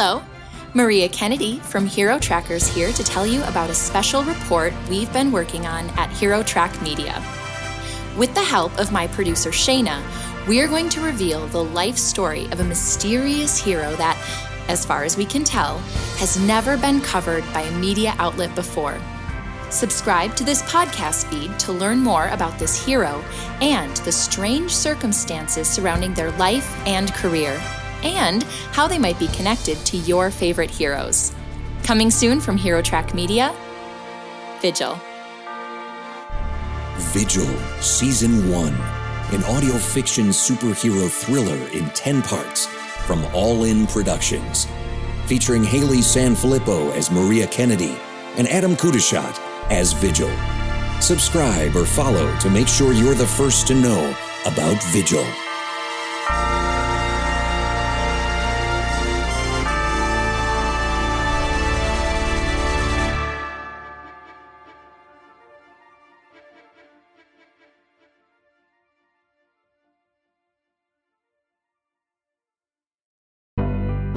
Hello, Maria Kennedy from Hero Trackers here to tell you about a special report we've been working on at HeroTrac Media. With the help of my producer Shana, we are going to reveal the life story of a mysterious hero that, as far as we can tell, has never been covered by a media outlet before. Subscribe to this podcast feed to learn more about this hero and the strange circumstances surrounding their life and career and how they might be connected to your favorite heroes. Coming soon from HeroTrac Media, Vigil. Vigil, Season 1, an audio fiction superhero thriller in 10 parts from All In Productions. Featuring Hayley San Fillippo as Maria Kennedy and Adam Qutaishat as Vigil. Subscribe or follow to make sure you're the first to know about Vigil.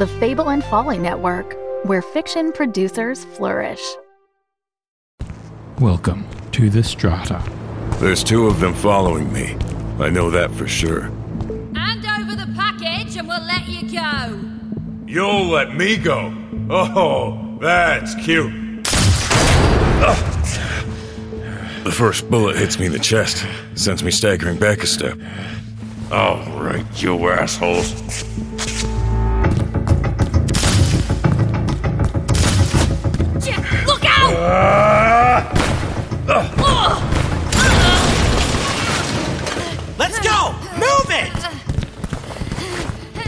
The Fable and Folly Network, where fiction producers flourish. Welcome to the Strata. There's two of them following me. I know that for sure. Hand over the package and we'll let you go. You'll let me go? Oh, that's cute. Ah. The first bullet hits me in the chest, sends me staggering back a step. All right, you assholes.